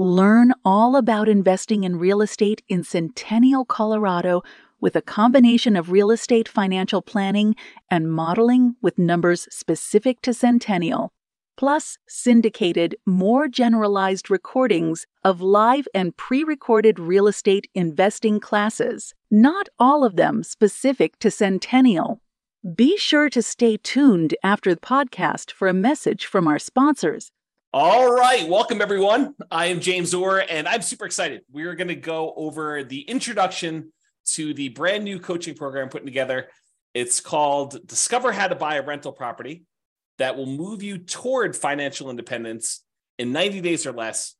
Learn all about investing in real estate in Centennial, Colorado, with a combination of real estate financial planning and modeling with numbers specific to Centennial, plus syndicated, more generalized recordings of live and pre recorded real estate investing classes, not all of them specific to Centennial. Be sure to stay tuned after the podcast for a message from our sponsors all right, welcome everyone. I am James Orr, and I'm super excited. We're going to go over the introduction to the brand new coaching program putting together. It's called Discover How to Buy a Rental Property that will move you toward financial independence in 90 days or less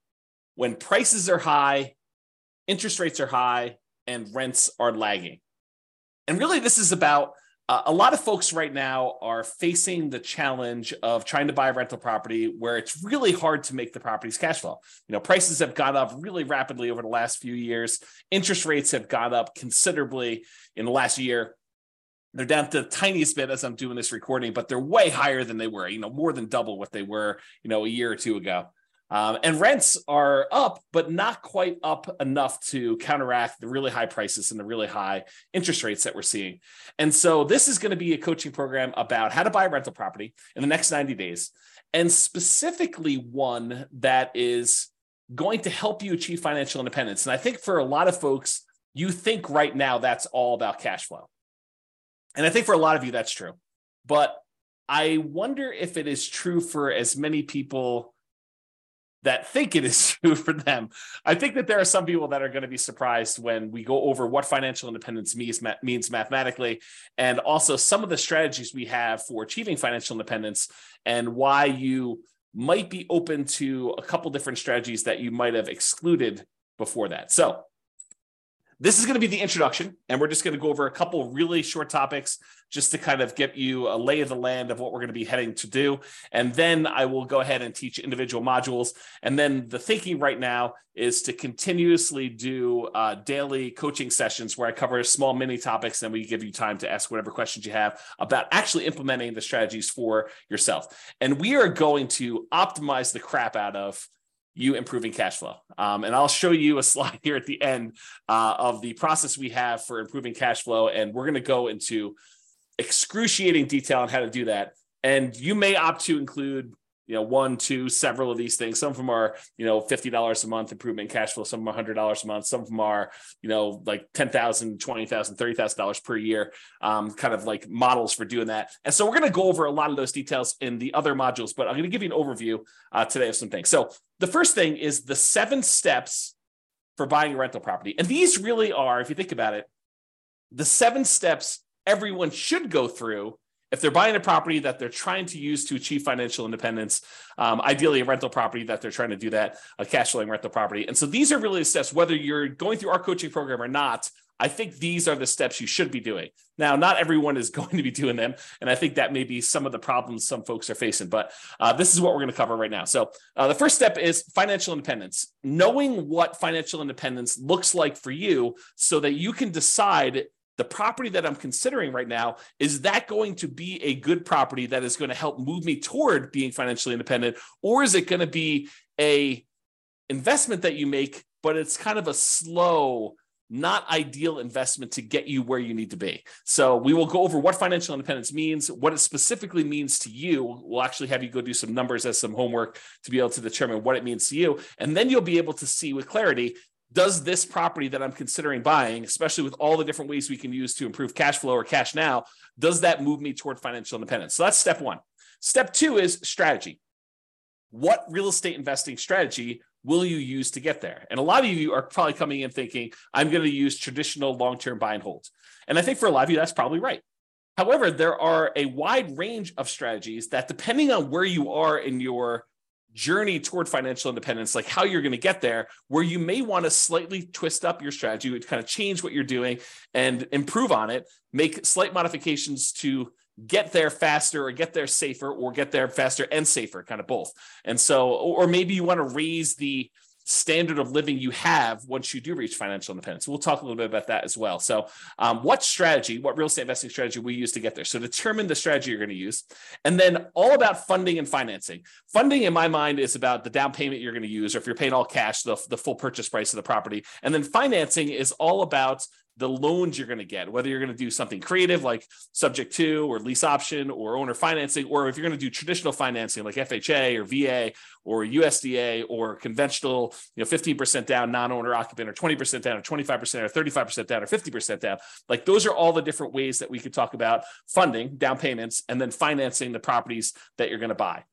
when prices are high, interest rates are high, and rents are lagging. And really, this is about uh, a lot of folks right now are facing the challenge of trying to buy a rental property where it's really hard to make the property's cash flow. You know, prices have gone up really rapidly over the last few years. Interest rates have gone up considerably in the last year. They're down to the tiniest bit as I'm doing this recording, but they're way higher than they were, you know, more than double what they were, you know, a year or two ago. Um, and rents are up, but not quite up enough to counteract the really high prices and the really high interest rates that we're seeing. And so, this is going to be a coaching program about how to buy a rental property in the next 90 days, and specifically one that is going to help you achieve financial independence. And I think for a lot of folks, you think right now that's all about cash flow. And I think for a lot of you, that's true. But I wonder if it is true for as many people that think it is true for them. I think that there are some people that are going to be surprised when we go over what financial independence means, means mathematically, and also some of the strategies we have for achieving financial independence and why you might be open to a couple different strategies that you might have excluded before that. So, this is going to be the introduction, and we're just going to go over a couple really short topics just to kind of get you a lay of the land of what we're going to be heading to do. And then I will go ahead and teach individual modules. And then the thinking right now is to continuously do uh, daily coaching sessions where I cover small mini topics, and we give you time to ask whatever questions you have about actually implementing the strategies for yourself. And we are going to optimize the crap out of you improving cash flow. Um, and I'll show you a slide here at the end uh, of the process we have for improving cash flow. And we're going to go into excruciating detail on how to do that. And you may opt to include you know, one, two, several of these things. Some of them are, you know, $50 a month improvement cash flow. Some of them are $100 a month. Some of them are, you know, like $10,000, $20,000, $30,000 per year, um, kind of like models for doing that. And so we're going to go over a lot of those details in the other modules, but I'm going to give you an overview uh, today of some things. So the first thing is the seven steps for buying a rental property. And these really are, if you think about it, the seven steps everyone should go through if they're buying a property that they're trying to use to achieve financial independence, um, ideally a rental property that they're trying to do that, a cash flowing rental property. And so these are really the steps, whether you're going through our coaching program or not. I think these are the steps you should be doing. Now, not everyone is going to be doing them. And I think that may be some of the problems some folks are facing. But uh, this is what we're going to cover right now. So, uh, the first step is financial independence, knowing what financial independence looks like for you so that you can decide the property that I'm considering right now, is that going to be a good property that is going to help move me toward being financially independent? Or is it going to be a investment that you make, but it's kind of a slow, not ideal investment to get you where you need to be. So we will go over what financial independence means, what it specifically means to you. We'll actually have you go do some numbers as some homework to be able to determine what it means to you. And then you'll be able to see with clarity does this property that I'm considering buying, especially with all the different ways we can use to improve cash flow or cash now, does that move me toward financial independence? So that's step one. Step two is strategy. What real estate investing strategy will you use to get there? And a lot of you are probably coming in thinking, I'm going to use traditional long term buy and hold. And I think for a lot of you, that's probably right. However, there are a wide range of strategies that, depending on where you are in your journey toward financial independence, like how you're going to get there, where you may want to slightly twist up your strategy, kind of change what you're doing and improve on it, make slight modifications to get there faster or get there safer or get there faster and safer, kind of both. And so, or maybe you want to raise the standard of living you have once you do reach financial independence. We'll talk a little bit about that as well. So, um, what strategy, what real estate investing strategy we use to get there? So, determine the strategy you're going to use, and then all about funding and financing. Funding, in my mind, is about the down payment you're going to use, or if you're paying all cash, the, the full purchase price of the property. And then financing is all about the loans you're going to get, whether you're going to do something creative like subject to or lease option or owner financing, or if you're going to do traditional financing like FHA or VA or USDA or conventional, you know, 15% down, non-owner occupant or 20% down or 25% or 35% down or 50% down. Like those are all the different ways that we could talk about funding, down payments, and then financing the properties that you're going to buy.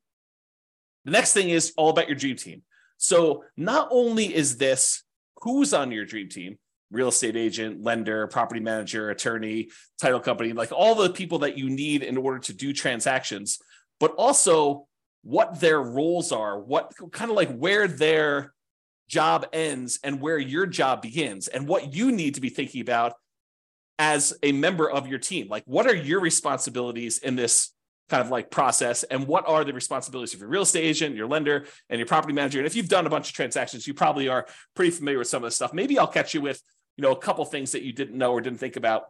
The next thing is all about your dream team. So not only is this who's on your dream team, real estate agent, lender, property manager, attorney, title company, like all the people that you need in order to do transactions, but also what their roles are, what kind of like where their job ends and where your job begins, and what you need to be thinking about as a member of your team. Like, what are your responsibilities in this kind of like process? And what are the responsibilities of your real estate agent your lender and your property manager? And if you've done a bunch of transactions you probably are pretty familiar with some of this stuff. Maybe i'll catch you with you know a couple things that you didn't know or didn't think about.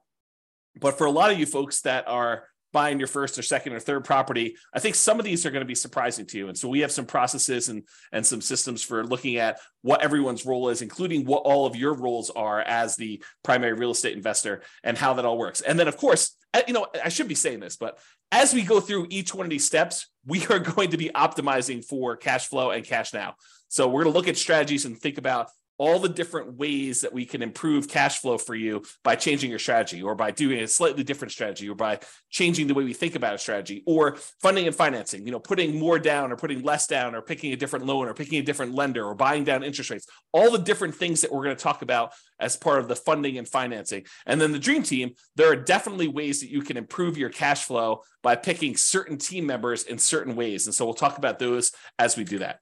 But for a lot of you folks that are buying your first or second or third property i think some of these are going to be surprising to you. And so we have some processes and and some systems for looking at what everyone's role is including what all of your roles are as the primary real estate investor and how that all works. And then of course eh, you know i should be saying this but as we go through each one of these steps we are going to be optimizing for cash flow and cash now. So we're going to look at strategies and think about all the different ways that we can improve cash flow for you by changing your strategy or by doing a slightly different strategy or by changing the way we think about a strategy or funding and financing, you know, putting more down or putting less down or picking a different loan or picking a different lender or buying down interest rates, all the different things that we're going to talk about as part of the funding and financing. And then the dream team, there are definitely ways that you can improve your cash flow by picking certain team members in certain ways. And so we'll talk about those as we do that.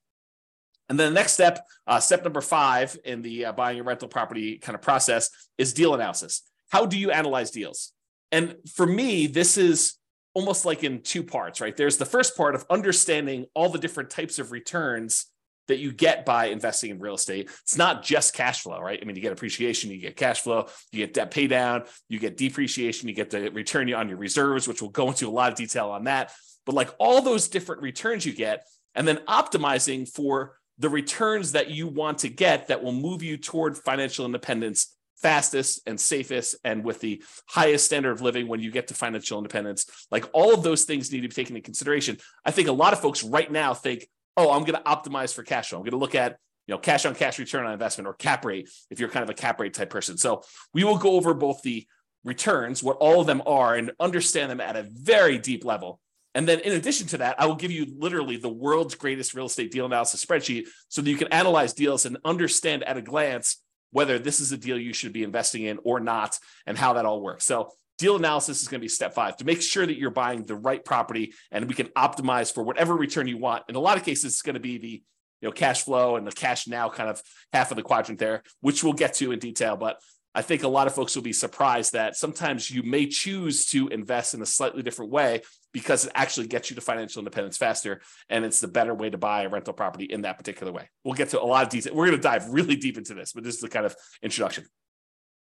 And then the next step, uh, step number five in the uh, buying a rental property kind of process is deal analysis. How do you analyze deals? And for me, this is almost like in two parts, right? There's the first part of understanding all the different types of returns that you get by investing in real estate. It's not just cash flow, right? I mean, you get appreciation, you get cash flow, you get debt pay down, you get depreciation, you get the return on your reserves, which we'll go into a lot of detail on that. But like all those different returns you get, and then optimizing for the returns that you want to get that will move you toward financial independence fastest and safest and with the highest standard of living when you get to financial independence. Like all of those things need to be taken into consideration. I think a lot of folks right now think, oh, I'm going to optimize for cash flow. I'm going to look at you know cash on cash return on investment or cap rate if you're kind of a cap rate type person. So we will go over both the returns, what all of them are, and understand them at a very deep level. And then in addition to that, I will give you literally the world's greatest real estate deal analysis spreadsheet so that you can analyze deals and understand at a glance whether this is a deal you should be investing in or not and how that all works. So deal analysis is going to be step five to make sure that you're buying the right property and we can optimize for whatever return you want. In a lot of cases, it's going to be the you know cash flow and the cash now kind of half of the quadrant there, which we'll get to in detail. But I think a lot of folks will be surprised that sometimes you may choose to invest in a slightly different way because it actually gets you to financial independence faster. And it's the better way to buy a rental property in that particular way. We'll get to a lot of detail. We're going to dive really deep into this, but this is the kind of introduction.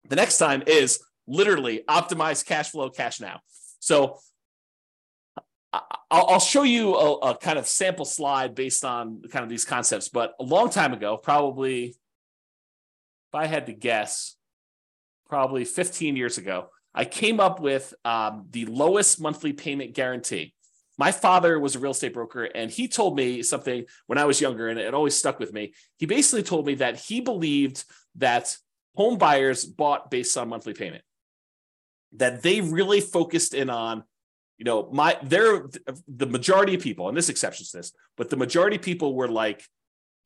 The next time is literally optimize cash flow, cash now. So I'll show you a, a kind of sample slide based on kind of these concepts. But a long time ago, probably, if I had to guess, probably 15 years ago, I came up with um, the lowest monthly payment guarantee. My father was a real estate broker, and he told me something when I was younger, and it always stuck with me. He basically told me that he believed that home buyers bought based on monthly payment, that they really focused in on you know my they're the majority of people and this exceptions to this but the majority of people were like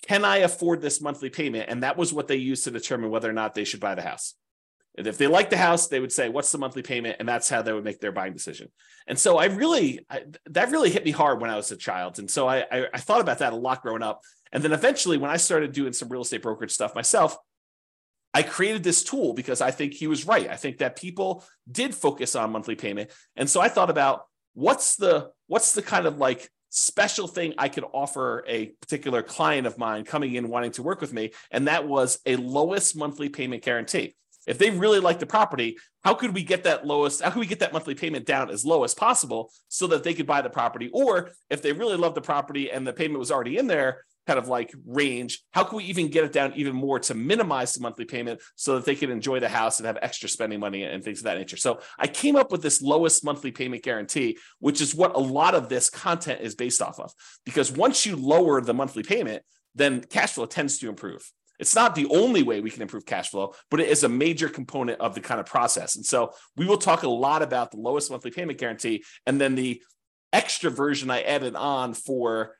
can i afford this monthly payment and that was what they used to determine whether or not they should buy the house And if they like the house, they would say, "What's the monthly payment?" And that's how they would make their buying decision. And so I really I, that really hit me hard when I was a child. And so I, I I thought about that a lot growing up. And then eventually, when I started doing some real estate brokerage stuff myself, I created this tool because I think he was right. I think that people did focus on monthly payment. And so I thought about what's the what's the kind of like special thing I could offer a particular client of mine coming in wanting to work with me and that was a lowest monthly payment guarantee. If they really like the property, how could we get that lowest? How could we get that monthly payment down as low as possible so that they could buy the property? Or if they really love the property and the payment was already in there, kind of like range, how can we even get it down even more to minimize the monthly payment so that they can enjoy the house and have extra spending money and things of that nature? So I came up with this lowest monthly payment guarantee, which is what a lot of this content is based off of. Because once you lower the monthly payment, then cash flow tends to improve. It's not the only way we can improve cash flow, but it is a major component of the kind of process. And so we will talk a lot about the lowest monthly payment guarantee and then the extra version I added on for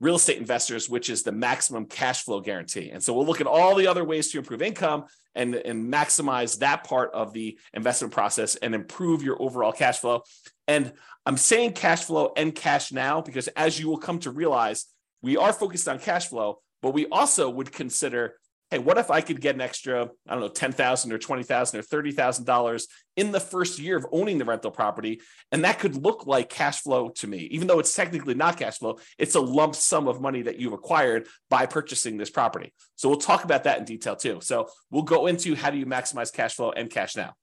real estate investors, which is the maximum cash flow guarantee. And so we'll look at all the other ways to improve income and, and maximize that part of the investment process and improve your overall cash flow. And I'm saying cash flow and cash now because as you will come to realize, we are focused on cash flow, but we also would consider hey, what if I could get an extra, I don't know, ten thousand or twenty thousand or thirty thousand dollars in the first year of owning the rental property, and that could look like cash flow to me, even though it's technically not cash flow. It's a lump sum of money that you've acquired by purchasing this property. So we'll talk about that in detail too. So we'll go into how do you maximize cash flow and cash now,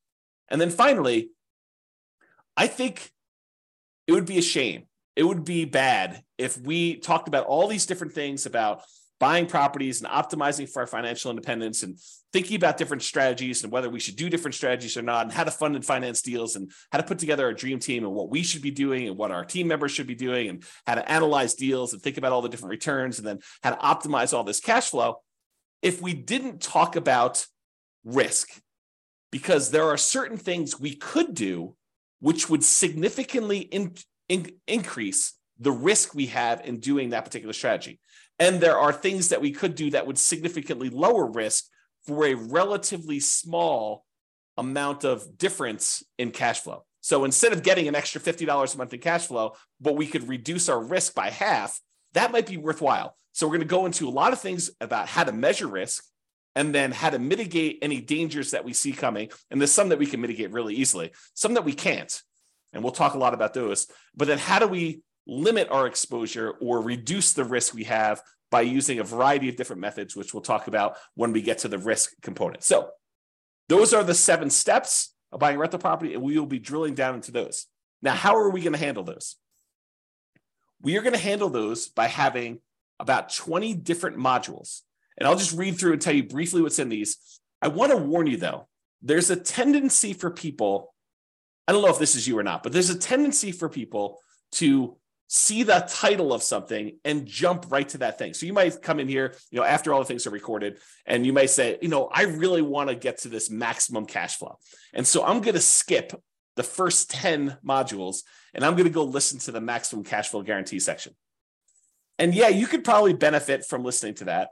and then finally, I think it would be a shame. It would be bad if we talked about all these different things about buying properties and optimizing for our financial independence and thinking about different strategies and whether we should do different strategies or not and how to fund and finance deals and how to put together a dream team and what we should be doing and what our team members should be doing and how to analyze deals and think about all the different returns and then how to optimize all this cash flow. If we didn't talk about risk because there are certain things we could do which would significantly in, in, increase the risk we have in doing that particular strategy and there are things that we could do that would significantly lower risk for a relatively small amount of difference in cash flow. So instead of getting an extra $50 a month in cash flow, but we could reduce our risk by half, that might be worthwhile. So we're going to go into a lot of things about how to measure risk and then how to mitigate any dangers that we see coming. And there's some that we can mitigate really easily, some that we can't. And we'll talk a lot about those. But then how do we limit our exposure or reduce the risk we have by using a variety of different methods, which we'll talk about when we get to the risk component. So, those are the seven steps of buying rental property, and we will be drilling down into those. Now, how are we going to handle those? We are going to handle those by having about 20 different modules. And I'll just read through and tell you briefly what's in these. I want to warn you, though, there's a tendency for people, I don't know if this is you or not, but there's a tendency for people to see the title of something and jump right to that thing. So you might come in here, you know, after all the things are recorded, and you might say, you know, I really want to get to this maximum cash flow. And so I'm going to skip the first 10 modules and I'm going to go listen to the maximum cash flow guarantee section. And yeah, you could probably benefit from listening to that.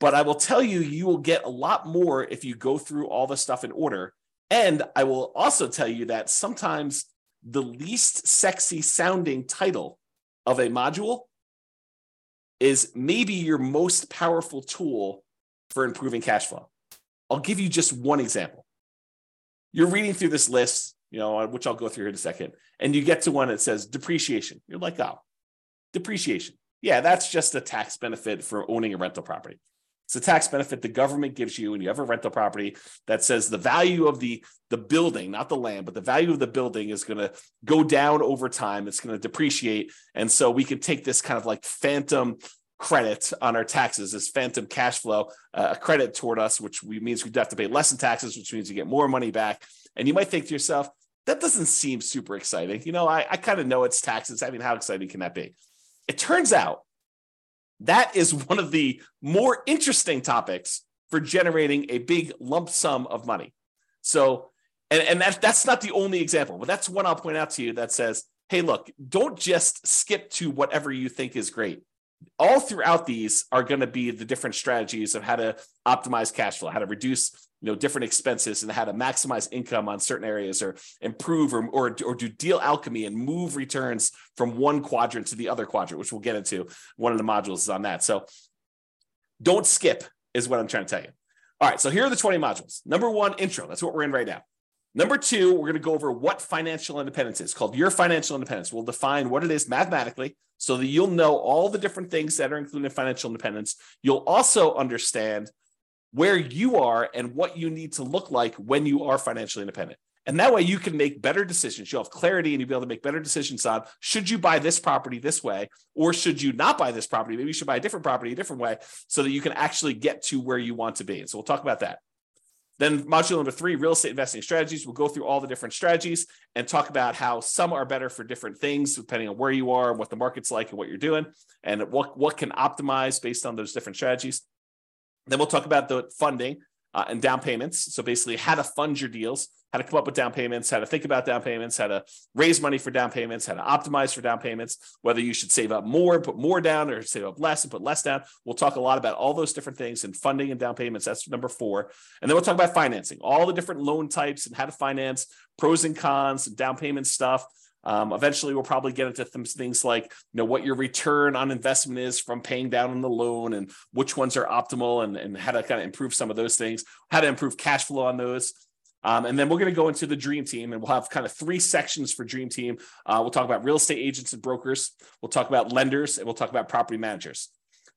But I will tell you, you will get a lot more if you go through all the stuff in order. And I will also tell you that sometimes the least sexy sounding title of a module is maybe your most powerful tool for improving cash flow. I'll give you just one example. You're reading through this list, you know, which I'll go through here in a second, and you get to one that says depreciation. You're like, oh, depreciation. Yeah, that's just a tax benefit for owning a rental property. It's a tax benefit the government gives you when you have a rental property that says the value of the, the building, not the land, but the value of the building is going to go down over time. It's going to depreciate. And so we can take this kind of like phantom credit on our taxes, this phantom cash flow, uh, a credit toward us, which we, means we have to pay less in taxes, which means you get more money back. And you might think to yourself, that doesn't seem super exciting. You know, I, I kind of know it's taxes. I mean, how exciting can that be? It turns out that is one of the more interesting topics for generating a big lump sum of money. So, and, and that, that's not the only example, but that's one I'll point out to you that says, hey, look, don't just skip to whatever you think is great. All throughout these are going to be the different strategies of how to optimize cash flow, how to reduce you know different expenses and how to maximize income on certain areas or improve or, or, or do deal alchemy and move returns from one quadrant to the other quadrant which we'll get into. One of the modules is on that. So don't skip is what i'm trying to tell you. All right so here are the 20 modules. Number one intro. That's what we're in right now. Number two, we're going to go over what financial independence is. Called your financial independence. We'll define what it is mathematically so that you'll know all the different things that are included in financial independence. You'll also understand where you are and what you need to look like when you are financially independent. And that way you can make better decisions. You'll have clarity and you'll be able to make better decisions on should you buy this property this way or should you not buy this property? Maybe you should buy a different property a different way so that you can actually get to where you want to be. And so we'll talk about that. Then module number three, real estate investing strategies. We'll go through all the different strategies and talk about how some are better for different things, depending on where you are and what the market's like and what you're doing, and what, what can optimize based on those different strategies. Then we'll talk about the funding uh, and down payments. So basically, how to fund your deals, how to come up with down payments, how to think about down payments, how to raise money for down payments, how to optimize for down payments, whether you should save up more, put more down, or save up less and put less down. We'll talk a lot about all those different things and funding and down payments. That's number four. And then we'll talk about financing, all the different loan types and how to finance, pros and cons, and down payment stuff. Um, eventually, we'll probably get into some things like you know what your return on investment is from paying down on the loan, and which ones are optimal, and, and how to kind of improve some of those things, how to improve cash flow on those. Um, and then we're going to go into the dream team, and we'll have kind of three sections for dream team. Uh, we'll talk about real estate agents and brokers. We'll talk about lenders, and we'll talk about property managers.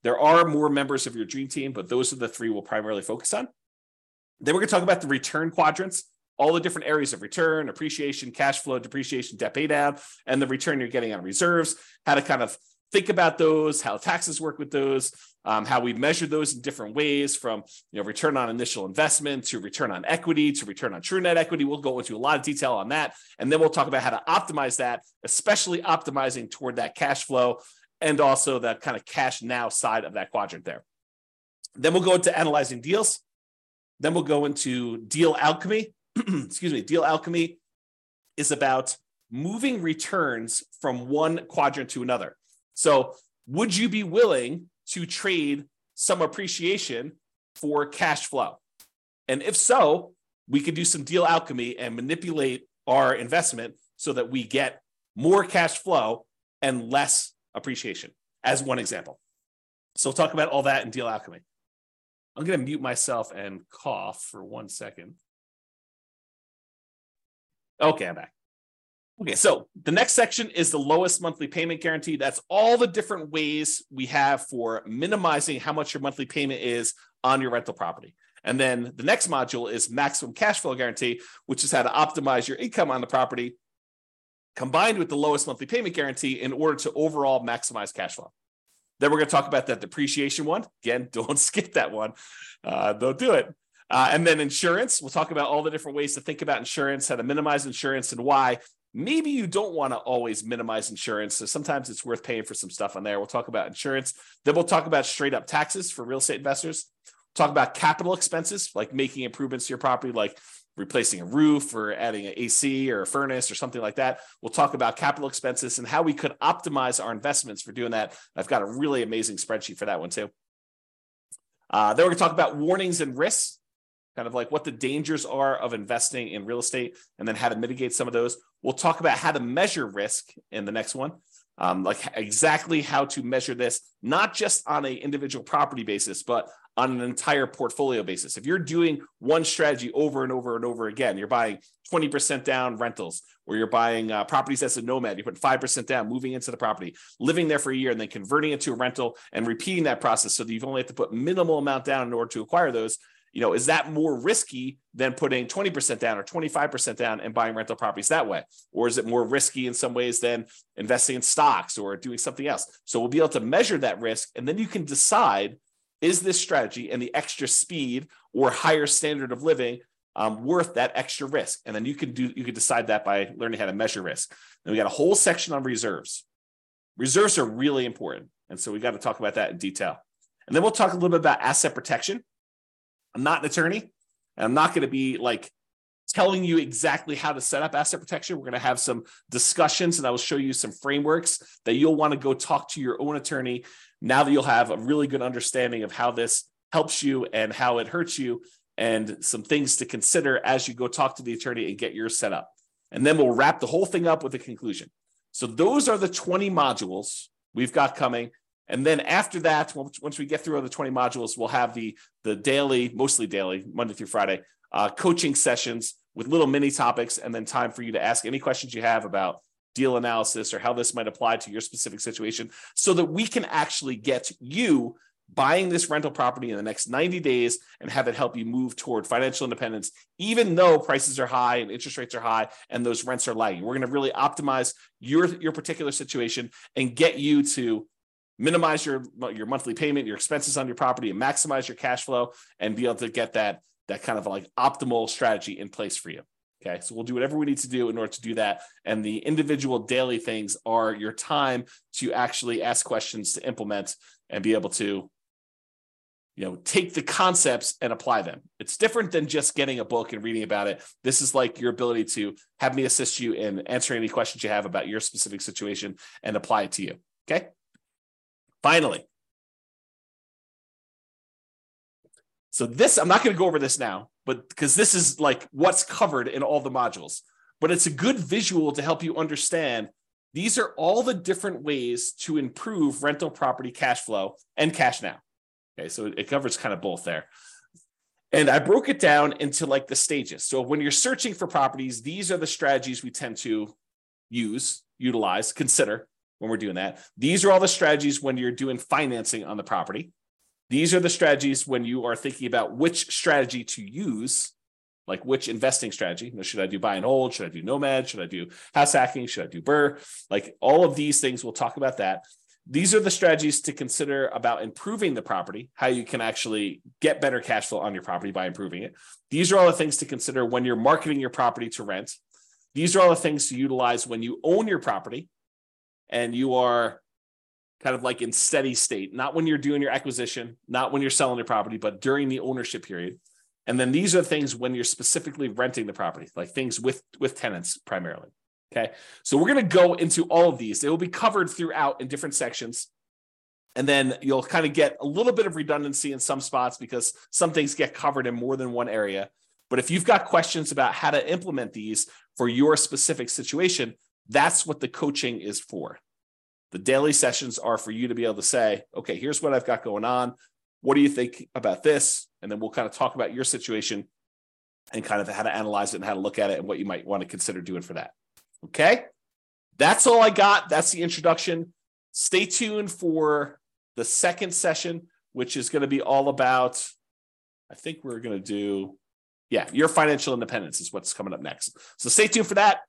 There are more members of your dream team, but those are the three we'll primarily focus on. Then we're going to talk about the return quadrants all the different areas of return, appreciation, cash flow, depreciation, debt pay down, and the return you're getting on reserves, how to kind of think about those, how taxes work with those, um, how we measure those in different ways from you know return on initial investment to return on equity to return on true net equity. We'll go into a lot of detail on that. And then we'll talk about how to optimize that, especially optimizing toward that cash flow and also the kind of cash now side of that quadrant there. Then we'll go into analyzing deals. Then we'll go into deal alchemy, excuse me, deal alchemy is about moving returns from one quadrant to another. So, would you be willing to trade some appreciation for cash flow? And if so, we could do some deal alchemy and manipulate our investment so that we get more cash flow and less appreciation, as one example. So, we'll talk about all that in deal alchemy. I'm going to mute myself and cough for one second. Okay, I'm back. Okay, so the next section is the lowest monthly payment guarantee. That's all the different ways we have for minimizing how much your monthly payment is on your rental property. And then the next module is maximum cash flow guarantee, which is how to optimize your income on the property combined with the lowest monthly payment guarantee in order to overall maximize cash flow. Then we're going to talk about that depreciation one. Again, don't skip that one. Uh, don't do it. Uh, and then insurance, we'll talk about all the different ways to think about insurance, how to minimize insurance, and why. Maybe you don't want to always minimize insurance. So sometimes it's worth paying for some stuff on there. We'll talk about insurance. Then we'll talk about straight up taxes for real estate investors. Talk about capital expenses, like making improvements to your property, like replacing a roof or adding an AC or a furnace or something like that. We'll talk about capital expenses and how we could optimize our investments for doing that. I've got a really amazing spreadsheet for that one too. Uh, then we're going to talk about warnings and risks kind of like what the dangers are of investing in real estate and then how to mitigate some of those. We'll talk about how to measure risk in the next one, um, like exactly how to measure this, not just on an individual property basis, but on an entire portfolio basis. If you're doing one strategy over and over and over again, you're buying 20% down rentals, or you're buying uh, properties as a nomad, you put 5% down, moving into the property, living there for a year, and then converting it to a rental and repeating that process so that you've only have to put minimal amount down in order to acquire those you know, is that more risky than putting 20% down or 25% down and buying rental properties that way? Or is it more risky in some ways than investing in stocks or doing something else? So we'll be able to measure that risk and then you can decide is this strategy and the extra speed or higher standard of living um, worth that extra risk? And then you can do you can decide that by learning how to measure risk. And we got a whole section on reserves. Reserves are really important. And so we got to talk about that in detail. And then we'll talk a little bit about asset protection I'm not an attorney, and I'm not going to be like telling you exactly how to set up asset protection. We're going to have some discussions, and I will show you some frameworks that you'll want to go talk to your own attorney now that you'll have a really good understanding of how this helps you and how it hurts you and some things to consider as you go talk to the attorney and get yours set up. And then we'll wrap the whole thing up with a conclusion. So those are the 20 modules we've got coming. And then after that, once we get through the 20 modules, we'll have the, the daily, mostly daily, Monday through Friday, uh, coaching sessions with little mini topics, and then time for you to ask any questions you have about deal analysis or how this might apply to your specific situation so that we can actually get you buying this rental property in the next 90 days and have it help you move toward financial independence, even though prices are high and interest rates are high and those rents are lagging. We're going to really optimize your, your particular situation and get you to minimize your, your monthly payment, your expenses on your property, and maximize your cash flow and be able to get that, that kind of like optimal strategy in place for you. Okay, so we'll do whatever we need to do in order to do that. And the individual daily things are your time to actually ask questions to implement and be able to you know take the concepts and apply them it's different than just getting a book and reading about it this is like your ability to have me assist you in answering any questions you have about your specific situation and apply it to you okay finally so this i'm not going to go over this now but because this is like what's covered in all the modules but it's a good visual to help you understand these are all the different ways to improve rental property cash flow and cash now Okay, so it covers kind of both there. And I broke it down into like the stages. So when you're searching for properties, these are the strategies we tend to use, utilize, consider when we're doing that. These are all the strategies when you're doing financing on the property. These are the strategies when you are thinking about which strategy to use, like which investing strategy. You know, should I do buy and hold? Should I do nomad? Should I do house hacking? Should I do BRRRR? Like all of these things, we'll talk about that. These are the strategies to consider about improving the property, how you can actually get better cash flow on your property by improving it. These are all the things to consider when you're marketing your property to rent. These are all the things to utilize when you own your property and you are kind of like in steady state, not when you're doing your acquisition, not when you're selling your property, but during the ownership period. And then these are things when you're specifically renting the property, like things with with tenants primarily. Okay. So we're going to go into all of these. They will be covered throughout in different sections. And then you'll kind of get a little bit of redundancy in some spots because some things get covered in more than one area. But if you've got questions about how to implement these for your specific situation, that's what the coaching is for. The daily sessions are for you to be able to say, okay, here's what I've got going on. What do you think about this? And then we'll kind of talk about your situation and kind of how to analyze it and how to look at it and what you might want to consider doing for that. Okay. That's all I got. That's the introduction. Stay tuned for the second session, which is going to be all about, I think we're going to do, yeah, your financial independence is what's coming up next. So stay tuned for that.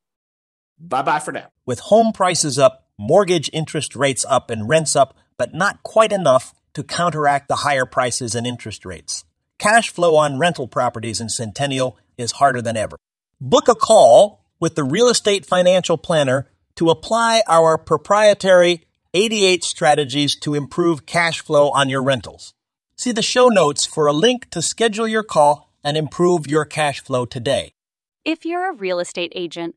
Bye bye for now. With home prices up, mortgage interest rates up, and rents up, but not quite enough to counteract the higher prices and interest rates. Cash flow on rental properties in Centennial is harder than ever. Book a call with the Real Estate Financial Planner to apply our proprietary 88 strategies to improve cash flow on your rentals. See the show notes for a link to schedule your call and improve your cash flow today. If you're a real estate agent,